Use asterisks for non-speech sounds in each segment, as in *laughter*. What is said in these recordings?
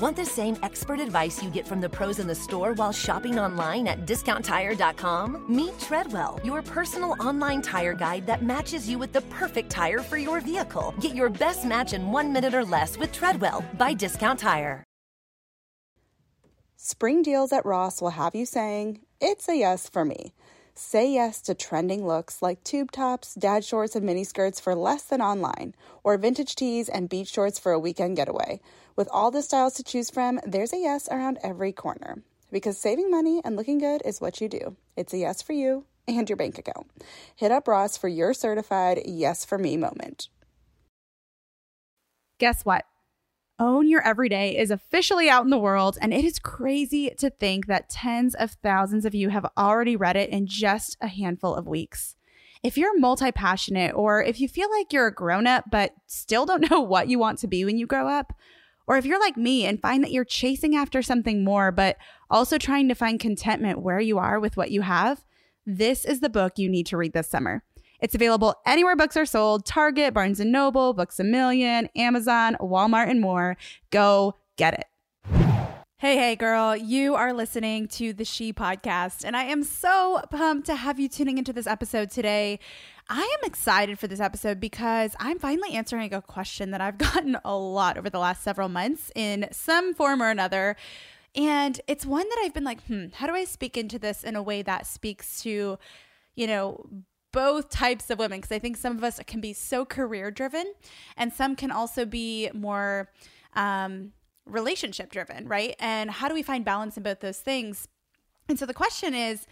Want the same expert advice you get from the pros in the store while shopping online at discounttire.com? Meet Treadwell, your personal online tire guide that matches you with the perfect tire for your vehicle. Get your best match in one minute or less with Treadwell by Discount Tire. Spring deals at Ross will have you saying, It's a yes for me. Say yes to trending looks like tube tops, dad shorts, and mini skirts for less than online, or vintage tees and beach shorts for a weekend getaway. With all the styles to choose from, there's a yes around every corner. Because saving money and looking good is what you do. It's a yes for you and your bank account. Hit up Ross for your certified yes for me moment. Guess what? Own Your Everyday is officially out in the world, and it is crazy to think that tens of thousands of you have already read it in just a handful of weeks. If you're multi passionate, or if you feel like you're a grown up but still don't *laughs* know what you want to be when you grow up, or if you're like me and find that you're chasing after something more, but also trying to find contentment where you are with what you have, this is the book you need to read this summer. It's available anywhere books are sold Target, Barnes and Noble, Books a Million, Amazon, Walmart, and more. Go get it. Hey, hey, girl, you are listening to the She Podcast, and I am so pumped to have you tuning into this episode today. I am excited for this episode because I'm finally answering a question that I've *laughs* gotten a lot over the last several months in some form or another. And it's one that I've been like, hmm, how do I speak into this in a way that speaks to, you know, both types of women because I think some of us can be so career driven and some can also be more um, relationship driven, right? And how do we find balance in both those things? And so the question is,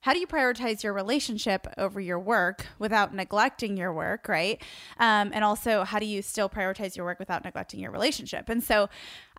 how do you prioritize your relationship over your work without neglecting your work, right? Um, and also, how do you still prioritize your work without neglecting your relationship? And so,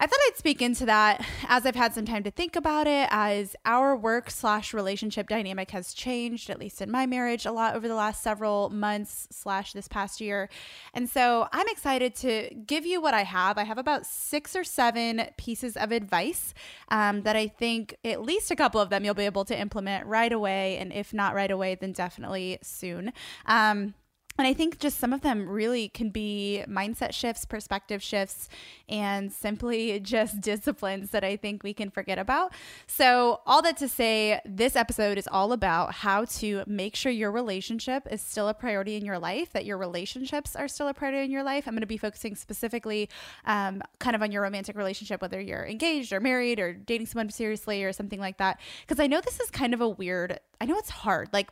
I thought I'd speak into that as I've had some time to think about it, as our work slash relationship dynamic has changed, at least in my marriage, a lot over the last several months slash this past year. And so I'm excited to give you what I have. I have about six or seven pieces of advice um, that I think at least a couple of them you'll be able to implement right away. And if not right away, then definitely soon. Um, and I think just some of them really can be mindset shifts, perspective shifts, and simply *laughs* just disciplines that I think we can forget about. So, all that to say, this episode is all about how to make sure your relationship is still a priority in your life, that your relationships are still a priority in your life. I'm going to be focusing specifically um, kind of on your romantic relationship, whether you're engaged or married or dating someone seriously or something like that. Because I know this is kind of a weird, I know it's hard. Like,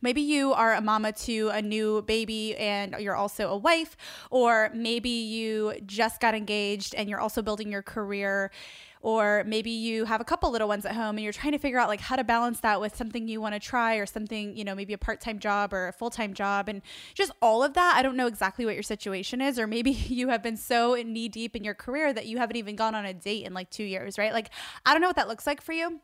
Maybe you are a mama to a new baby and you're also a wife, or maybe you just got engaged and you're also building your career or maybe you have a couple little ones at home and you're trying to figure out like how to balance that with something you want to try or something you know maybe a part-time job or a full-time job and just all of that i don't know exactly what your situation is or maybe *laughs* you have been so knee deep in your career that you haven't even gone on a date in like two years right? Like i don't know what that looks like for you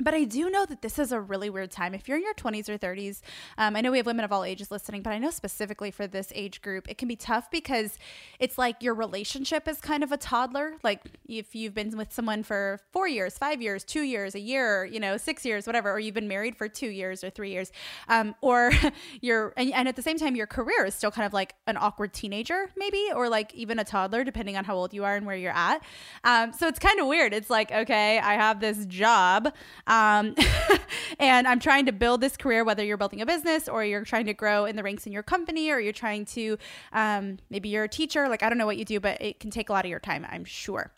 but I do know that this is a really weird time. If you're in your 20s or 30s, um, I know we have women of all ages listening, but I know specifically for this age group, it can be tough because it's like your relationship is kind of a toddler. Like if you've been with someone for four years, five years, two years, a year, you know, six years, whatever, or you've been married for two years or three years, um, or *laughs* you're, and, and at the same time, your career is still kind of like an awkward teenager, maybe, or like even a toddler, depending on how old you are and where you're at. Um, so it's kind of weird. It's like, okay, I have this job. Um, *laughs* and I'm trying to build this career, whether you're building a business or you're trying to grow in the ranks in your company or you're trying to, um, maybe you're a teacher. Like, I don't know what you do, but it can take a lot of your time, I'm sure.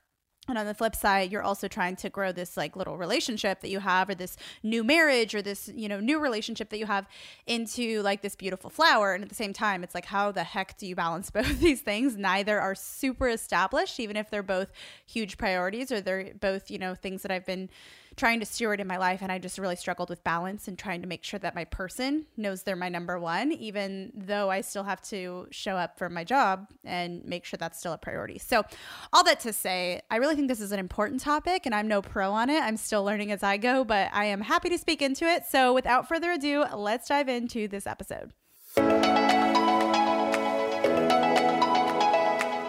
And on the flip side, you're also trying to grow this like little relationship that you have or this new marriage or this, you know, new relationship that you have into like this beautiful flower. And at the same time, it's like, how the heck do you balance *laughs* both these things? Neither are super established, even if they're both huge priorities or they're both, you know, things that I've been trying to steward in my life and I just really struggled with balance and trying to make sure that my person knows they're my number one even though I still have to show up for my job and make sure that's still a priority. So all that to say, I really think this is an important topic and I'm no pro on it. I'm still learning as I go, but I am happy to speak into it. So without further ado, let's dive into this episode.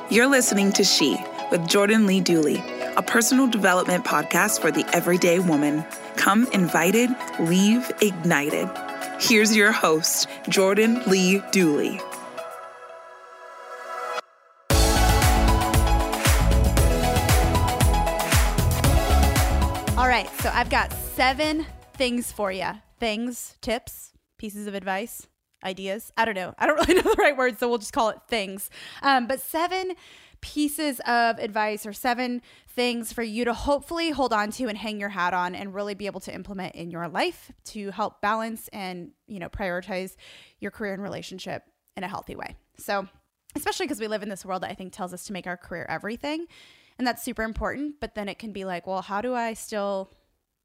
You're listening to She with Jordan Lee Dooley a personal development podcast for the everyday woman. Come invited, leave ignited. Here's your host, Jordan Lee Dooley. All right, so I've got seven things for you things, tips, pieces of advice, ideas. I don't know. I don't *laughs* really know the right word, so we'll just call it things. Um, but seven pieces of advice or seven things for you to hopefully hold on to and hang your hat on and really be able to implement in your life to help balance and you know prioritize your career and relationship in a healthy way. So especially because we live in this world that i think tells us to make our career everything and that's super important but then it can be like well how do i still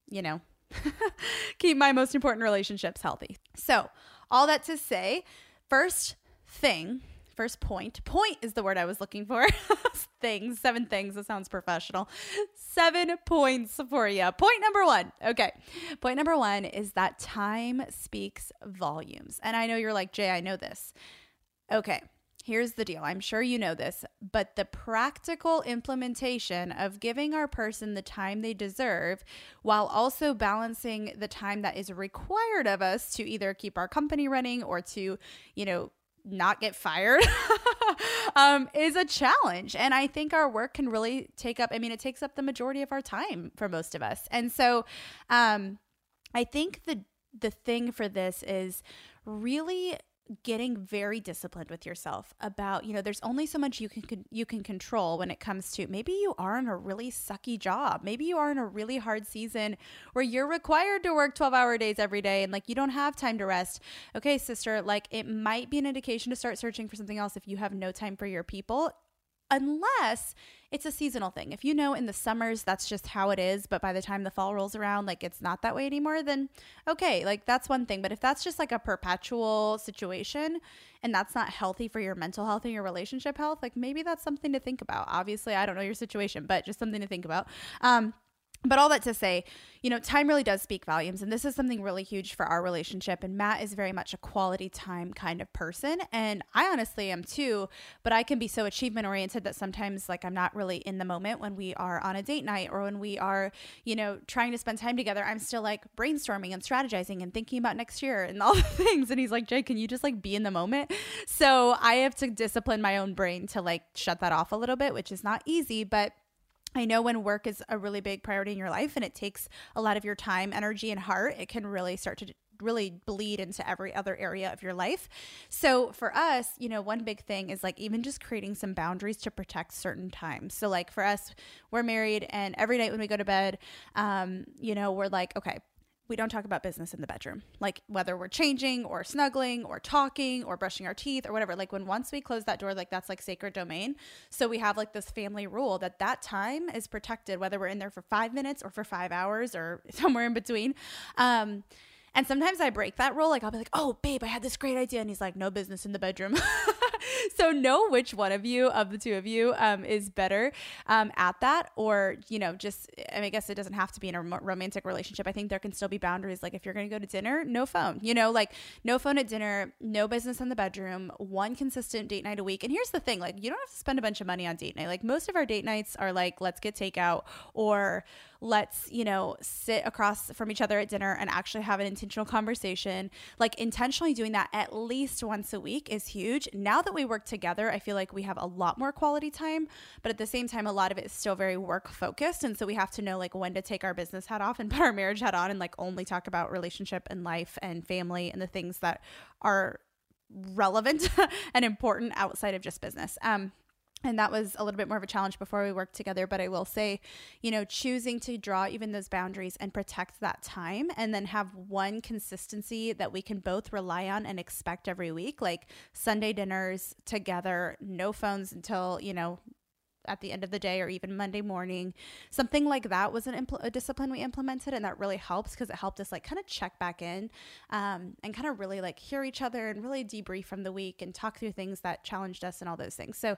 you know *laughs* keep my most important relationships healthy? So all that to say first thing first point. Point is the word I was looking for. *laughs* things, seven things. That sounds professional. Seven points for you. Point number one. Okay. Point number one is that time speaks volumes. And I know you're like, Jay, I know this. Okay. Here's the deal. I'm sure you know this, but the practical implementation of giving our person the time they deserve while also balancing the time that is required of us to either keep our company running or to, you know, not get fired *laughs* um, is a challenge. And I think our work can really take up, I mean, it takes up the majority of our time for most of us. And so um, I think the, the thing for this is really getting very disciplined with yourself about you know there's only so much you can you can control when it comes to maybe you are in a really sucky job. Maybe you are in a really hard season where you're required to work 12 hour days every day and like you don't have time to rest. Okay sister like it might be an indication to start searching for something else if you have no time for your people unless it's a seasonal thing. If you know in the summers that's just how it is, but by the time the fall rolls around, like it's not that way anymore, then okay, like that's one thing. But if that's just like a perpetual situation and that's not healthy for your mental health and your relationship health, like maybe that's something to think about. Obviously, I don't know your situation, but just something to think about. Um, but all that to say, you know, time really does speak volumes. And this is something really huge for our relationship. And Matt is very much a quality time kind of person. And I honestly am too. But I can be so achievement oriented that sometimes, like, I'm not really in the moment when we are on a date night or when we are, you know, trying to spend time together. I'm still like brainstorming and strategizing and thinking about next year and all *laughs* the things. And he's like, Jay, can you just like be in the moment? So I have to discipline my own brain to like shut that off a little bit, which is not easy. But I know when work is a really big priority in your life and it takes a lot of your time, energy, and heart, it can really start to really bleed into every other area of your life. So for us, you know, one big thing is like even just creating some boundaries to protect certain times. So like for us, we're married and every night when we go to bed, um, you know, we're like, okay, we don't talk about business in the bedroom. Like whether we're changing or snuggling or talking or brushing our teeth or whatever. Like when once we close that door, like that's like sacred domain. So we have like this family rule that that time is protected, whether we're in there for five minutes or for five hours or *laughs* somewhere in between. Um, and sometimes I break that rule. Like I'll be like, "Oh, babe, I had this great idea," and he's like, "No business in the bedroom." *laughs* so know which one of you, of the two of you, um, is better um, at that, or you know, just I, mean, I guess it doesn't have to be in a romantic relationship. I think there can still be boundaries. Like if you're going to go to dinner, no phone. You know, like no phone at dinner, no business in the bedroom, one consistent date night a week. And here's the thing: like you don't have to spend a bunch of money on date night. Like most of our date nights are like let's get takeout or let's you know sit across from each other at dinner and actually have an intentional conversation like intentionally doing that at least once a week is huge now that we work together, I feel like we have a lot more quality time, but at the same time, a lot of it is still very work focused. And so we have to know like when to take our business hat off and *laughs* put our marriage hat on and like only talk about relationship and life and family and the things that are relevant *laughs* and important outside of just business. Um, and that was a little bit more of a challenge before we worked together but i will say you know choosing to draw even those boundaries and protect that time and then have one consistency that we can both rely on and expect every week like sunday dinners together no phones until you know at the end of the day or even Monday morning. Something like that was an impl- a discipline we implemented, and that really helps because it helped us like kind of check back in um, and kind of really like hear each other and really debrief from the week and talk through things that challenged us and all those things. So,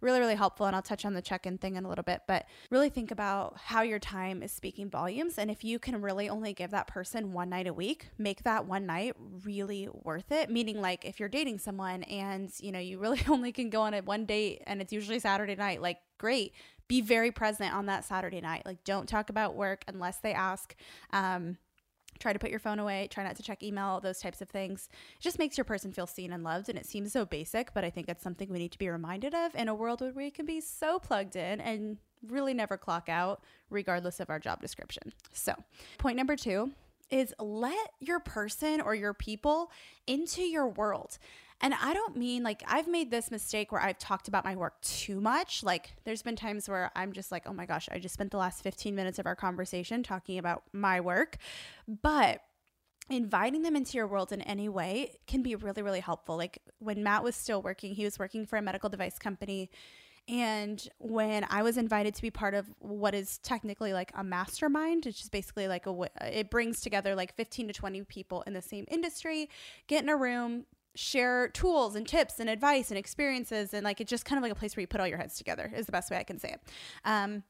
really, really helpful. And I'll touch on the check in thing in a little bit, but really think about how your time is speaking volumes. And if you can really only give that person one night a week, make that one night really worth it. Meaning, like if you're dating someone and you know you really *laughs* only can go on a one date and it's usually Saturday night, like great. Be very present on that Saturday night. Like, don't talk about work unless they ask. Um, Try to put your phone away, try not to check email, those types of things. It just makes your person feel seen and loved. And it seems so basic, but I think it's something we need to be reminded of in a world where we can be so plugged in and really never clock out, regardless of our job description. So, point number two is let your person or your people into your world. And I don't mean like I've made this mistake where I've talked about my work too much. Like there's been times where I'm just like, oh my gosh, I just spent the last 15 minutes of our conversation talking about my work. But inviting them into your world in any way can be really, really helpful. Like when Matt was still working, he was working for a medical device company. And when I was invited to be part of what is technically like a mastermind, it's just basically like a, it brings together like 15 to 20 people in the same industry, get in a room, share tools and tips and advice and experiences and like it's just kind of like a place where you put all your heads together is the best way I can say it. Um,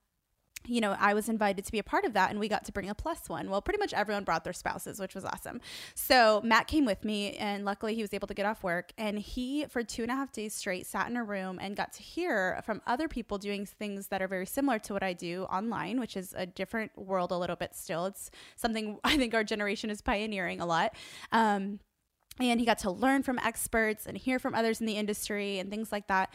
you know, I was invited to be a part of that and we got to bring a plus one. Well, pretty much everyone brought their spouses, which was awesome. So Matt came with me and luckily he was able to get off work. And he, for two and a half days straight, sat in a room and got to hear from other people doing things that are very similar to what I do online, which is a different world a little bit still. It's something *laughs* I think our generation is pioneering a lot. Um, and he got to learn from experts and hear from others in the industry and things like that.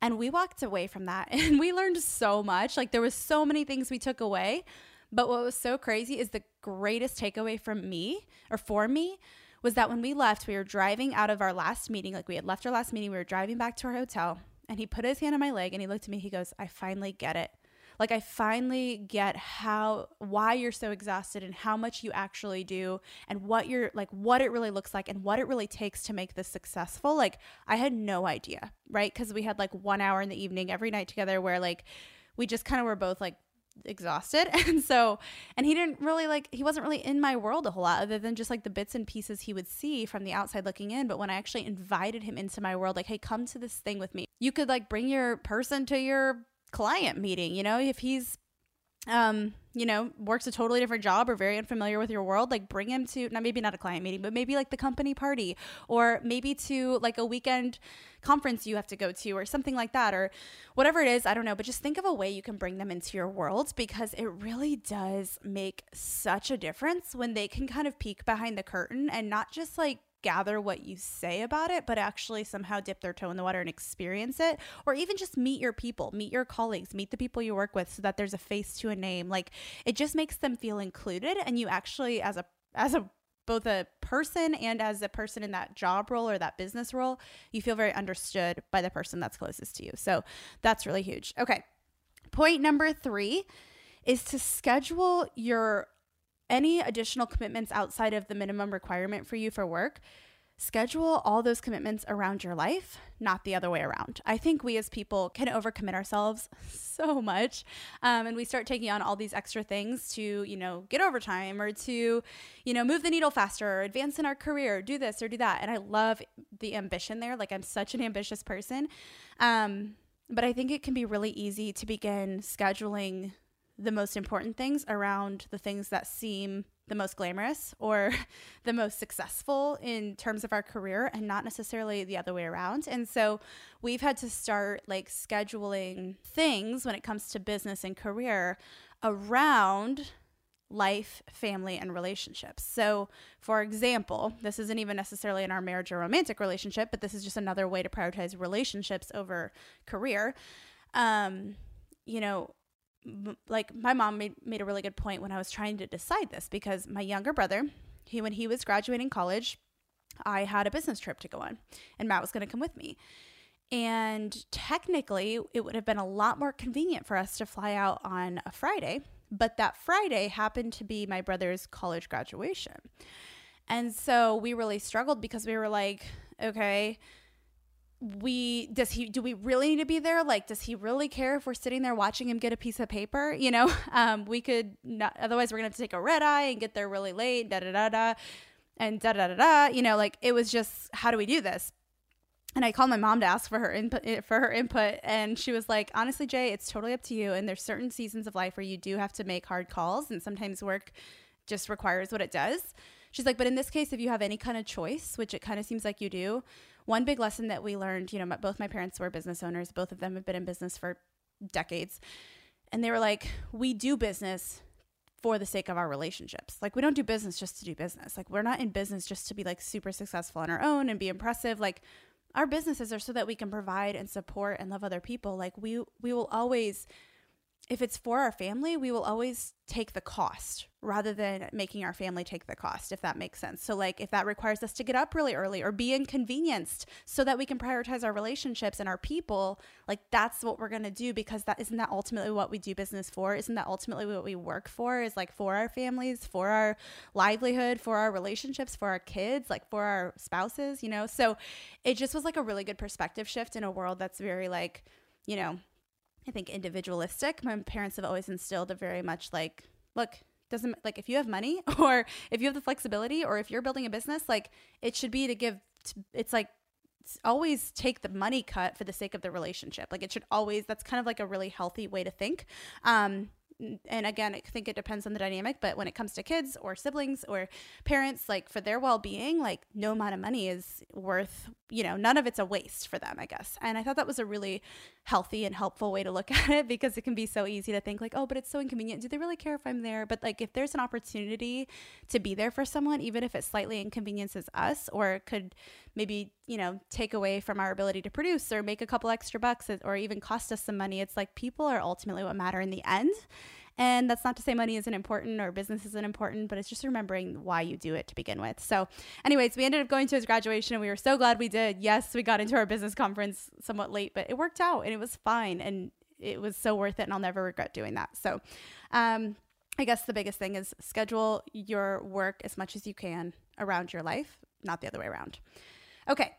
And we walked away from that *laughs* and we learned so much. Like there was so many things we took away. But what was so crazy is the greatest takeaway from me or for me was that when we left we were driving out of our last meeting. Like we had left our last meeting we were driving back to our hotel and he put his hand on my leg and he looked at me. He goes i finally get it like I finally get how why you're so exhausted and how much you actually do and what you're like what it really looks like and what it really takes to make this successful. Like I had no idea, right? Cuz we had like 1 hour in the evening every night together where like we just kind of were both like exhausted *laughs* and so and he didn't really like he wasn't really in my world a whole lot other than just like the bits and pieces he would see from the outside looking in but when i actually invited him into my world like hey come to this thing with me you could like bring your person to your client meeting. You know, if he's um, you know, works a totally different job or very unfamiliar with your world, like bring him to not maybe not a client meeting, but maybe like the company party or maybe to like a weekend conference you have to go to or something like that or whatever it is, I don't know, but just think of a way you can bring them into your world because it really does make such a difference when they can kind of peek behind the curtain and not just like gather what you say about it, but actually somehow dip their toe in the water and experience it. Or even just meet your people, meet your colleagues, meet the people you work with so that there's a face to a name. Like it just makes them feel included and you actually as a as a both a person and as a person in that job role or that business role, you feel very understood by the person that's closest to you. So that's really huge. Okay. Point number 3 is to schedule your any additional commitments outside of the minimum requirement for you for work, schedule all those commitments around your life, not the other way around. I think we as people can overcommit ourselves *laughs* so much. Um, and we start taking on all these extra things to, you know, get overtime or to, you know, move the needle faster or advance in our career, do this or do that. And I love the ambition there. Like I'm such an ambitious person. Um, but I think it can be really easy to begin scheduling the most important things around the things that seem the most glamorous or *laughs* the most successful in terms of our career and not necessarily the other way around. And so we've had to start like scheduling things when it comes to business and career around life, family, and relationships. So, for example, this isn't even necessarily in our marriage or romantic relationship, but this is just another way to prioritize relationships over career. Um, you know, like my mom made, made a really good point when I was trying to decide this because my younger brother, he when he was graduating college, I had a business trip to go on and Matt was going to come with me. And technically, it would have been a lot more convenient for us to fly out on a Friday, but that Friday happened to be my brother's college graduation. And so we really struggled because we were like, okay, we does he do we really need to be there? Like does he really care if we're sitting there watching him get a piece of paper? *laughs* You know um we could not otherwise we're gonna have to take a red eye and get there really late da da da da and da da da da. You know like it was just how do we do this? And I called my mom to ask for her input eh, for her input and she was like honestly Jay it's totally up to you and there's certain seasons of life where you do have to make hard calls and sometimes work just requires what it does. She's like but in this case if you have any kind of choice which it kind of seems like you do one big lesson that we learned, you know, my, both my parents were business owners, both of them have been in business for decades. And they were like, we do business for the sake of our relationships. Like we don't do business just to do business. Like we're not in business just to be like super successful on our own and be impressive. Like our businesses are so that we can provide and support and love other people. Like we we will always if it's for our family, we will always take the cost rather than making our family take the cost, if that makes sense. So, like, if that requires us to get up really early or be inconvenienced so that we can prioritize our relationships and our people, like, that's what we're going to do because that isn't that ultimately what we do business for? Isn't that ultimately what we work for? Is like for our families, for our livelihood, for our relationships, for our kids, like for our spouses, you know? So, it just was like a really good perspective shift in a world that's very, like, you know, I think individualistic. My parents have always instilled a very much like, look, doesn't like if you have money *laughs* or if you have the flexibility or if you're building a business, like it should be to give. It's like always take the money cut for the sake of the relationship. Like it should always. That's kind of like a really healthy way to think. Um, and again, I think it depends on the dynamic, but when it comes to kids or siblings or parents, like for their well being, like no amount of money is worth, you know, none of it's a waste for them, I guess. And I thought that was a really healthy and helpful way to look *laughs* at it because it can be so easy to think, like, oh, but it's so inconvenient. Do they really care if I'm there? But like, if there's an opportunity to be there for someone, even if it slightly inconveniences us or could maybe, you know, take away from our ability to produce or make a couple extra bucks or even cost us some money, it's like people are ultimately what matter in the end. And that's not to say money isn't important or business isn't important, but it's just remembering why you do it to begin with. So, anyways, we ended up going to his graduation and we were so glad we did. Yes, we got into our business conference somewhat late, but it worked out and it was fine. And it was so worth it. And I'll never regret doing that. So, um, I guess the biggest thing is schedule your work as much as you can around your life, not the other way around. Okay.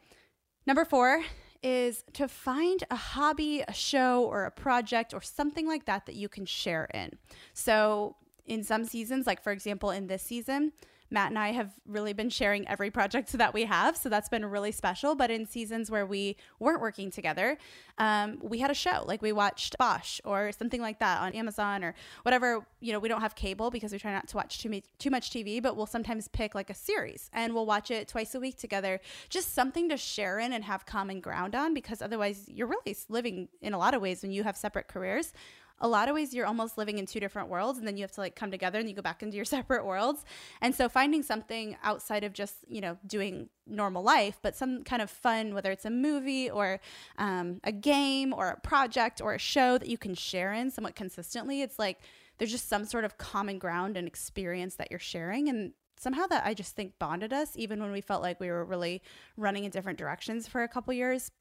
Number four is to find a hobby, a show, or a project or something like that that you can share in. So, in some seasons, like for example, in this season, Matt and I have really been sharing every project that we have. So that's been really special. But in seasons where we weren't working together, um, we had a show. Like we watched Bosch or something like that on Amazon or whatever. You know, we don't have cable because we try not to watch too, too much TV, but we'll sometimes pick like a series and we'll watch it twice a week together. Just something to share in and have common ground on because otherwise you're really living in a lot of ways when you have separate careers a lot of ways you're almost living in two different worlds and then you have to like come together and you go back into your *laughs* separate worlds. And so finding something outside of just, you know, doing normal life, but some kind of fun, whether it's a movie or um, a game or a project or a show that you can share in somewhat consistently, it's like there's just some sort of common ground and experience that you're sharing. And somehow that I just think bonded us, even when we felt like we were really running in different directions for a couple years.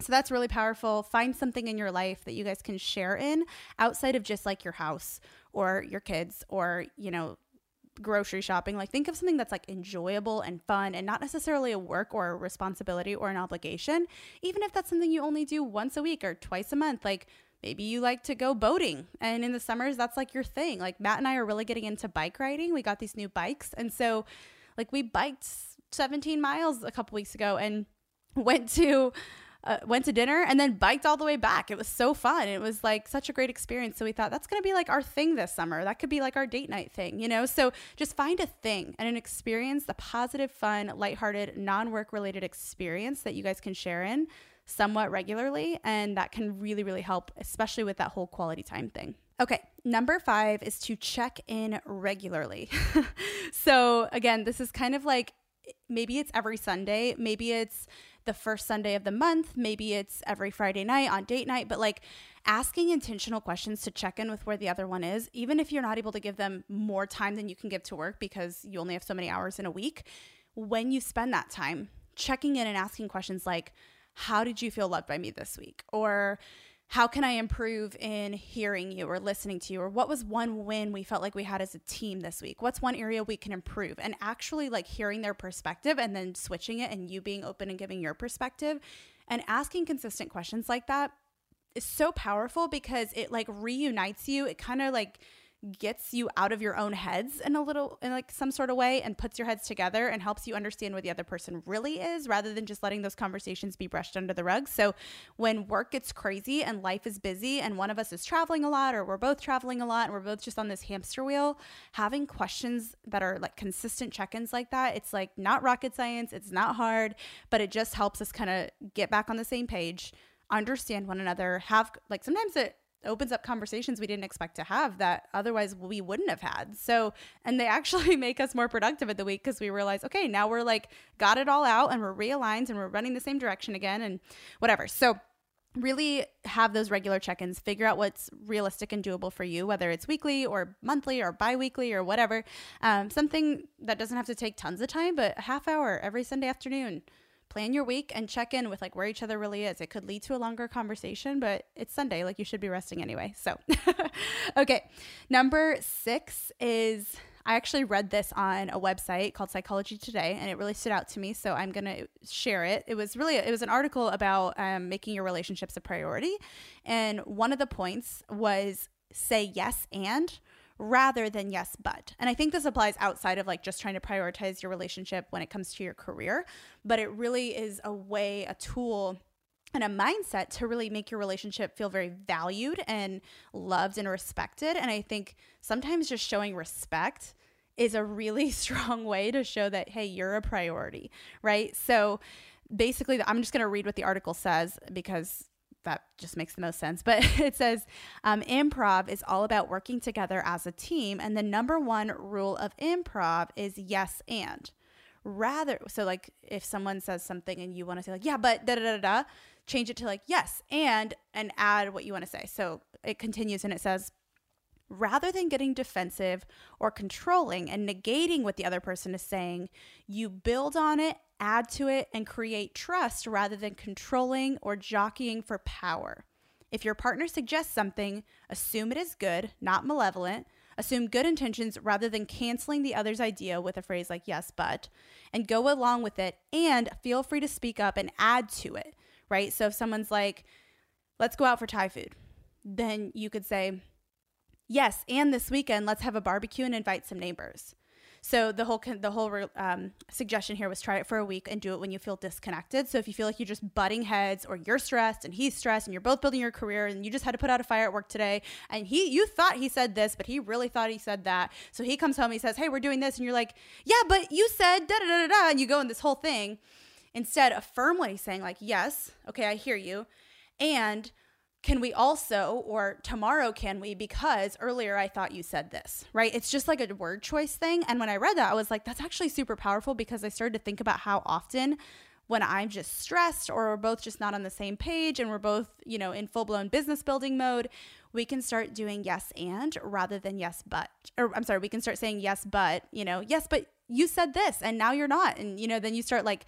So that's really powerful. Find something in your life that you guys can share in outside of just like your house or your kids or, you know, grocery shopping. Like think of something that's like enjoyable and fun and not necessarily a work or a responsibility or an obligation. Even if that's something you only do once a week or twice a month, like maybe you like to go boating and in the summers that's like your thing. Like Matt and I are really getting into bike riding. We got these new bikes and so like we biked 17 miles a couple weeks ago and *laughs* went to uh, went to dinner and then biked all the way back. It was so fun. It was like such a great experience. So we thought that's going to be like our thing this summer. That could be like our date night thing, you know? So just find a thing and an experience, the positive, fun, lighthearted, non work related experience that you guys can share in somewhat regularly. And that can really, really help, especially with that whole quality time thing. Okay, number five is to check in regularly. *laughs* so, again, this is kind of like maybe it's every Sunday, maybe it's the first Sunday of the month. Maybe it's every Friday night on date night, but like asking intentional questions to check in with where the other one is, even if you're not able to give them more time than you can give to work because you only have so many hours in a week. When you spend that time checking in and asking questions like, How did you feel loved by me this week? Or, how can I improve in hearing you or listening to you? Or what was one win we felt like we had as a team this week? What's one area we can improve? And actually, like hearing their perspective and then switching it and you being open and giving your perspective and asking consistent questions like that is so powerful because it like reunites you. It kind of like gets you out of your own heads in a little in like some sort of way and puts your heads together and helps you understand where the other person really is rather than just letting those conversations be brushed under the rug. So when work gets crazy and life is busy and one of us is traveling a lot or we're both traveling a lot and we're both just on this hamster wheel, having questions that are like consistent check-ins like that, it's like not rocket science, it's not hard, but it just helps us kind of get back on the same page understand one another have like sometimes it opens up conversations we didn't expect to have that otherwise we wouldn't have had. So, and they *laughs* actually make us more productive at the week because we realize, okay, now we're like got it all out and we're realigned and we're running the same direction again and whatever. So, really have those regular check-ins figure out what's realistic and doable for you whether it's weekly or monthly or bi-weekly or whatever um, something that doesn't have to take tons of time but a half hour every sunday afternoon plan your week and check in with like where each other really is. It could lead to a longer conversation, but it's Sunday, like you should be resting anyway. So, *laughs* okay. Number six is I actually read this on a website called Psychology Today, and it really stood out to me. So I'm gonna share it. It was really it was an article about um, making your relationships a priority, and one of the points was say yes and rather than yes but. And i think this applies outside of like just trying to prioritize your relationship when it comes to your career but it really is a way a tool and a mindset to really make your relationship feel very valued and loved and respected. And i think sometimes just showing respect is a really *laughs* strong way to show that hey you're a priority right? So basically i'm just going to read what the article says because that just makes the most sense. But *laughs* it says um, improv is all about working together as a team. And the number one rule of improv is yes and. Rather, so like if someone says something and you want to say, like, yeah, but da da da da, change it to like, yes, and, and add what you want to say. So it continues and it says, rather than getting defensive or controlling and negating what the other person is saying, you build on it add to it, and create trust rather than controlling or jockeying for power. If your partner suggests something, assume it is good, not malevolent. Assume good intentions rather than canceling the other's idea with a phrase like yes, but, and go along with it. And feel free to speak up and add to it, right? So if someone's like, let's go out for Thai food, then you could say, yes, and this weekend, let's have a barbecue and invite some neighbors. So the whole the whole um, suggestion here was try it for a week and do it when you feel disconnected. So if you feel like you're just butting heads, or you're stressed and he's stressed, and you're both building your career, and you just had to put out a fire at work today, and he you thought he said this, but he really thought he said that. So he comes home, he says, "Hey, we're doing this," and you're like, "Yeah, but you said da da da da," da. and you go in this whole thing. Instead, affirm what he's saying, like, "Yes, okay, I hear you," and can we also, or tomorrow can we, because earlier I thought you said this, right? It's just like a word choice thing. And when I read that, I was like, that's actually super powerful because I started to think about how often when I'm just stressed or we're both just not on the same page and we're both, you know, in full blown business building mode, we can start doing yes and rather than yes but. Or I'm sorry, we can start saying yes but, you know, yes, but you said this and now you're not. And, you know, then you start like,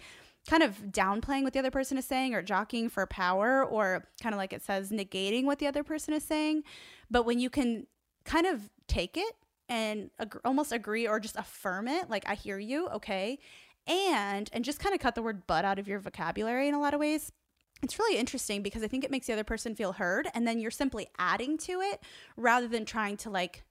kind of downplaying what the other person is saying or jockeying for power or kind of like it says negating what the other person is saying. But when you can kind of take it and ag- almost agree or just affirm it like i hear you okay and and just kind of cut the word but out of your vocabulary in a lot of ways it's really interesting because i think it makes the other person feel heard and then you're simply adding to it rather than trying to like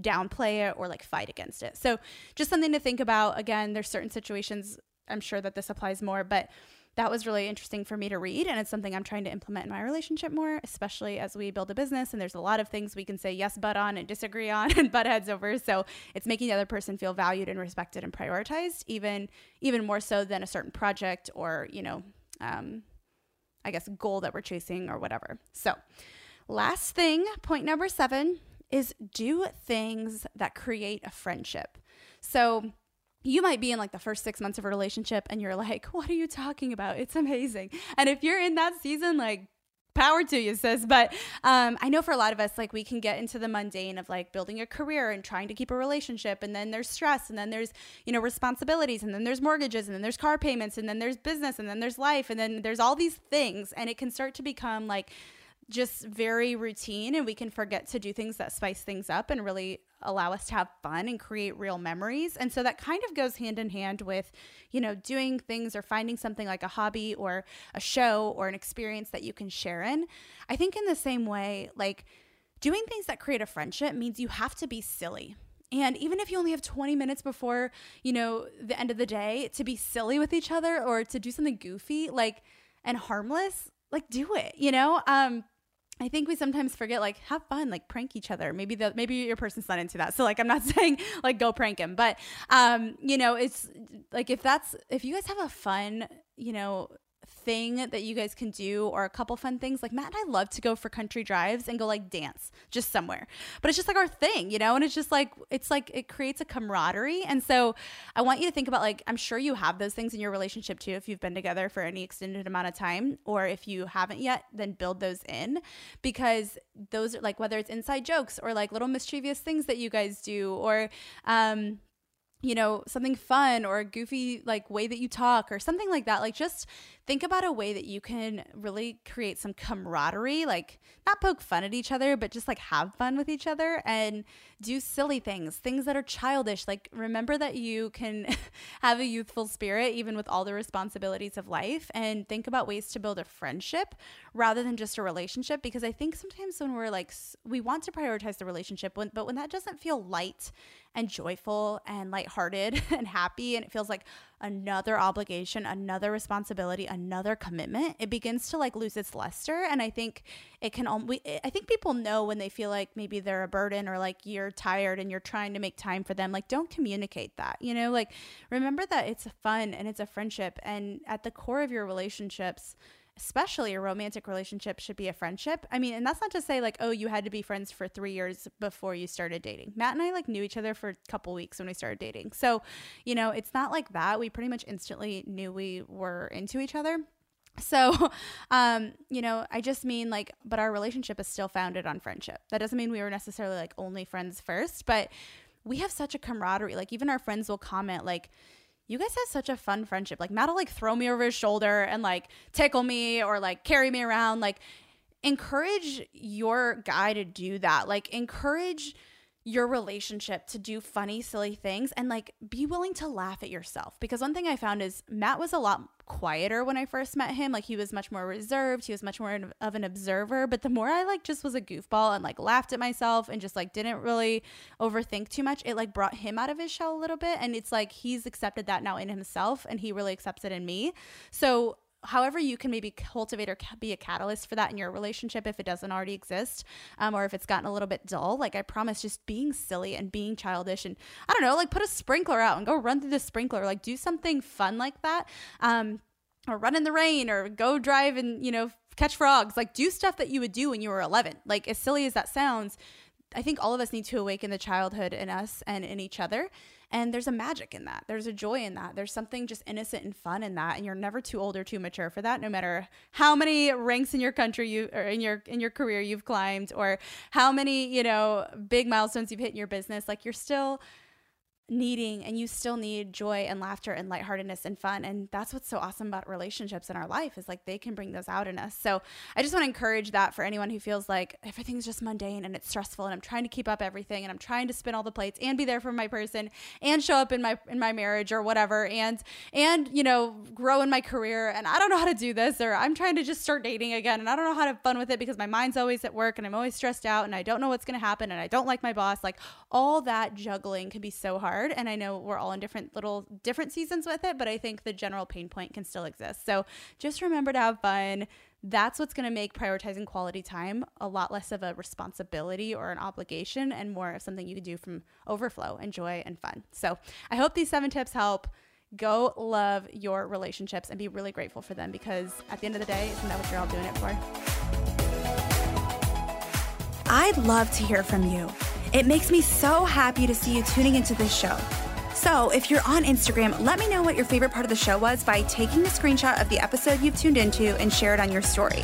downplay it or like fight against it. So just something to think about. Again there's certain situations I'm sure that this applies more, but that was really interesting for me to read. And it's something I'm trying to implement in my relationship more, especially as we build a business. And there's a lot of things we can say yes, but on and disagree on *laughs* and butt heads over. So it's making the other person feel valued and respected and prioritized, even even more so than a certain project or, you know, um, I guess goal that we're chasing or whatever. So last thing, point number seven is do things that create a friendship. So you might be in like the first six months of a relationship and you're like, what are you talking about? It's amazing. And if you're in that season, like, power to you sis but um, i know for a lot of us like we can get into the mundane of like building a career and trying to keep a relationship and then there's stress and then there's you know responsibilities and then there's mortgages and then there's car payments and then there's business and then there's life and then there's all these things and it can start to become like just very routine and we can forget to do things that spice things up and really allow us to have fun and create real memories. And so that kind of goes hand in hand with, you know, doing things or finding something like a hobby or a show or an experience that you can share in. I think in the same way, like doing things that create a friendship means you have to be silly. And even if you only have 20 minutes before, you know, the end of the day to be silly with each other or to do something goofy, like and harmless, like do it, you know? Um I think we sometimes forget like have fun, like prank each other. Maybe the maybe your person's not into that. So like I'm not *laughs* saying like go prank him, but um you know, it's like if that's if you guys have a fun, you know, thing that you guys can do or a couple fun things. Like Matt and I love to go for country drives and go like dance just somewhere. But it's just like our thing, you know? And it's just like it's like it creates a camaraderie. And so I want you to think about like I'm sure you have those things in your relationship too if you've been together for any extended amount of time or if you haven't yet, then build those in because those are like whether it's inside jokes or like little mischievous things that you guys do or um you know, something fun or a goofy like way that you talk or something like that. Like just think about a way that you can really create some camaraderie, like not poke fun at each other, but just like have fun with each other and do silly things, things that are childish. Like remember that you can *laughs* have a youthful spirit even with all the responsibilities of life and think about ways to build a friendship rather than just a relationship because I think sometimes when we're like we want to prioritize the relationship, but when that doesn't feel light and joyful and lighthearted *laughs* and happy and it feels like another obligation, another responsibility, another commitment, it begins to like lose its luster. And I think it can, we, I think people know when they feel like maybe they're a burden or like you're tired and you're trying to make time for them. Like, don't communicate that, you know, like remember that it's fun and it's a friendship. And at the core of your relationships, especially a romantic relationship should be a friendship. I mean, and that's not to say like, oh, you had to be friends for three years before you started dating. Matt and I like knew each other for a couple weeks when we started dating. So, you know, it's not like that. We pretty much instantly knew we were into each other. So, *laughs* um, you know, I just mean like, but our relationship is still founded on friendship. That doesn't mean we were necessarily like only friends first, but we have such a camaraderie. Like, even our friends will comment, like, you guys have such a fun friendship. Like Matt will like throw me over his shoulder and like tickle me or like carry me around. Like encourage your guy to do that. Like encourage your relationship to do funny, silly things and like be willing to laugh at yourself. Because one thing I found is Matt was a lot quieter when I first met him. Like he was much more reserved. He was much more of an observer. But the more I like just was a goofball and like laughed at myself and just like didn't really overthink too much, it like brought him out of his shell a little bit. And it's like he's accepted that now in himself and he really accepts it in me. So however you can maybe cultivate or be a catalyst for that in your relationship if it doesn't already exist um, or if it's gotten a little bit dull like i promise just being silly and being childish and i don't know like put a sprinkler out and go run through the sprinkler like do something fun like that um, or run in the rain or go drive and you know catch frogs like do stuff that you would do when you were 11 like as silly as that sounds i think all of us need to awaken the childhood in us and in each other and there's a magic in that. There's a joy in that. There's something just innocent and fun in that. And you're never too old or too mature for that, no matter how many ranks in your country you or in your in your career you've climbed or how many, you know, big milestones you've hit in your business. Like you're still needing and you still need joy and laughter and lightheartedness and fun and that's what's so awesome about relationships in our life is like they can bring those out in us. So i just want to encourage that for anyone who feels like everything's just mundane and it's stressful and i'm trying to keep up everything and i'm trying to spin all the plates and be there for my person and show up in my in my marriage or whatever and and you know grow in my career and i don't know how to do this or i'm trying to just start dating again and i don't know how to have fun with it because my mind's always at work and i'm always stressed out and i don't know what's going to happen and i don't like my boss like all that juggling can be so hard hard and i know we're all in different little different seasons with it but i think the general pain point can still exist. So just remember to have fun. That's what's going to make prioritizing quality time a lot less of a responsibility or an obligation and more of something you can do from overflow and joy and fun. So i hope these seven tips help. Go love your relationships and be really grateful for them because at the end of the day isn't that what you're all doing it for? I'd love to hear from you it makes me so happy to see you tuning into this show. So, if you're on Instagram, let me know what your favorite part of the show was by taking a screenshot of the episode you've tuned into and share it on your story.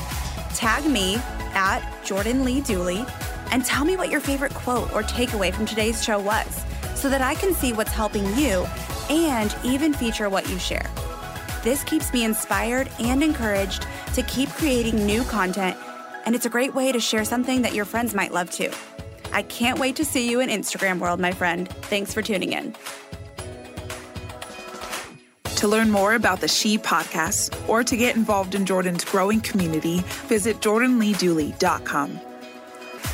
Tag me at Jordan Lee Dooley and tell me what your favorite quote or takeaway from today's show was so that I can see what's helping you and even feature what you share. This keeps me inspired and encouraged to keep creating new content, and it's a great way to share something that your friends might love too. I can't wait to see you in Instagram world, my friend. Thanks for tuning in. To learn more about the She podcast or to get involved in Jordan's growing community, visit jordanleedooley.com.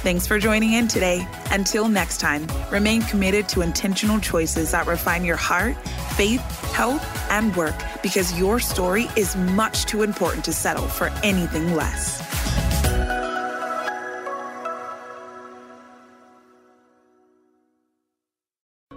Thanks for joining in today. Until next time, remain committed to intentional choices that refine your heart, faith, health, and work because your story is much too important to settle for anything less.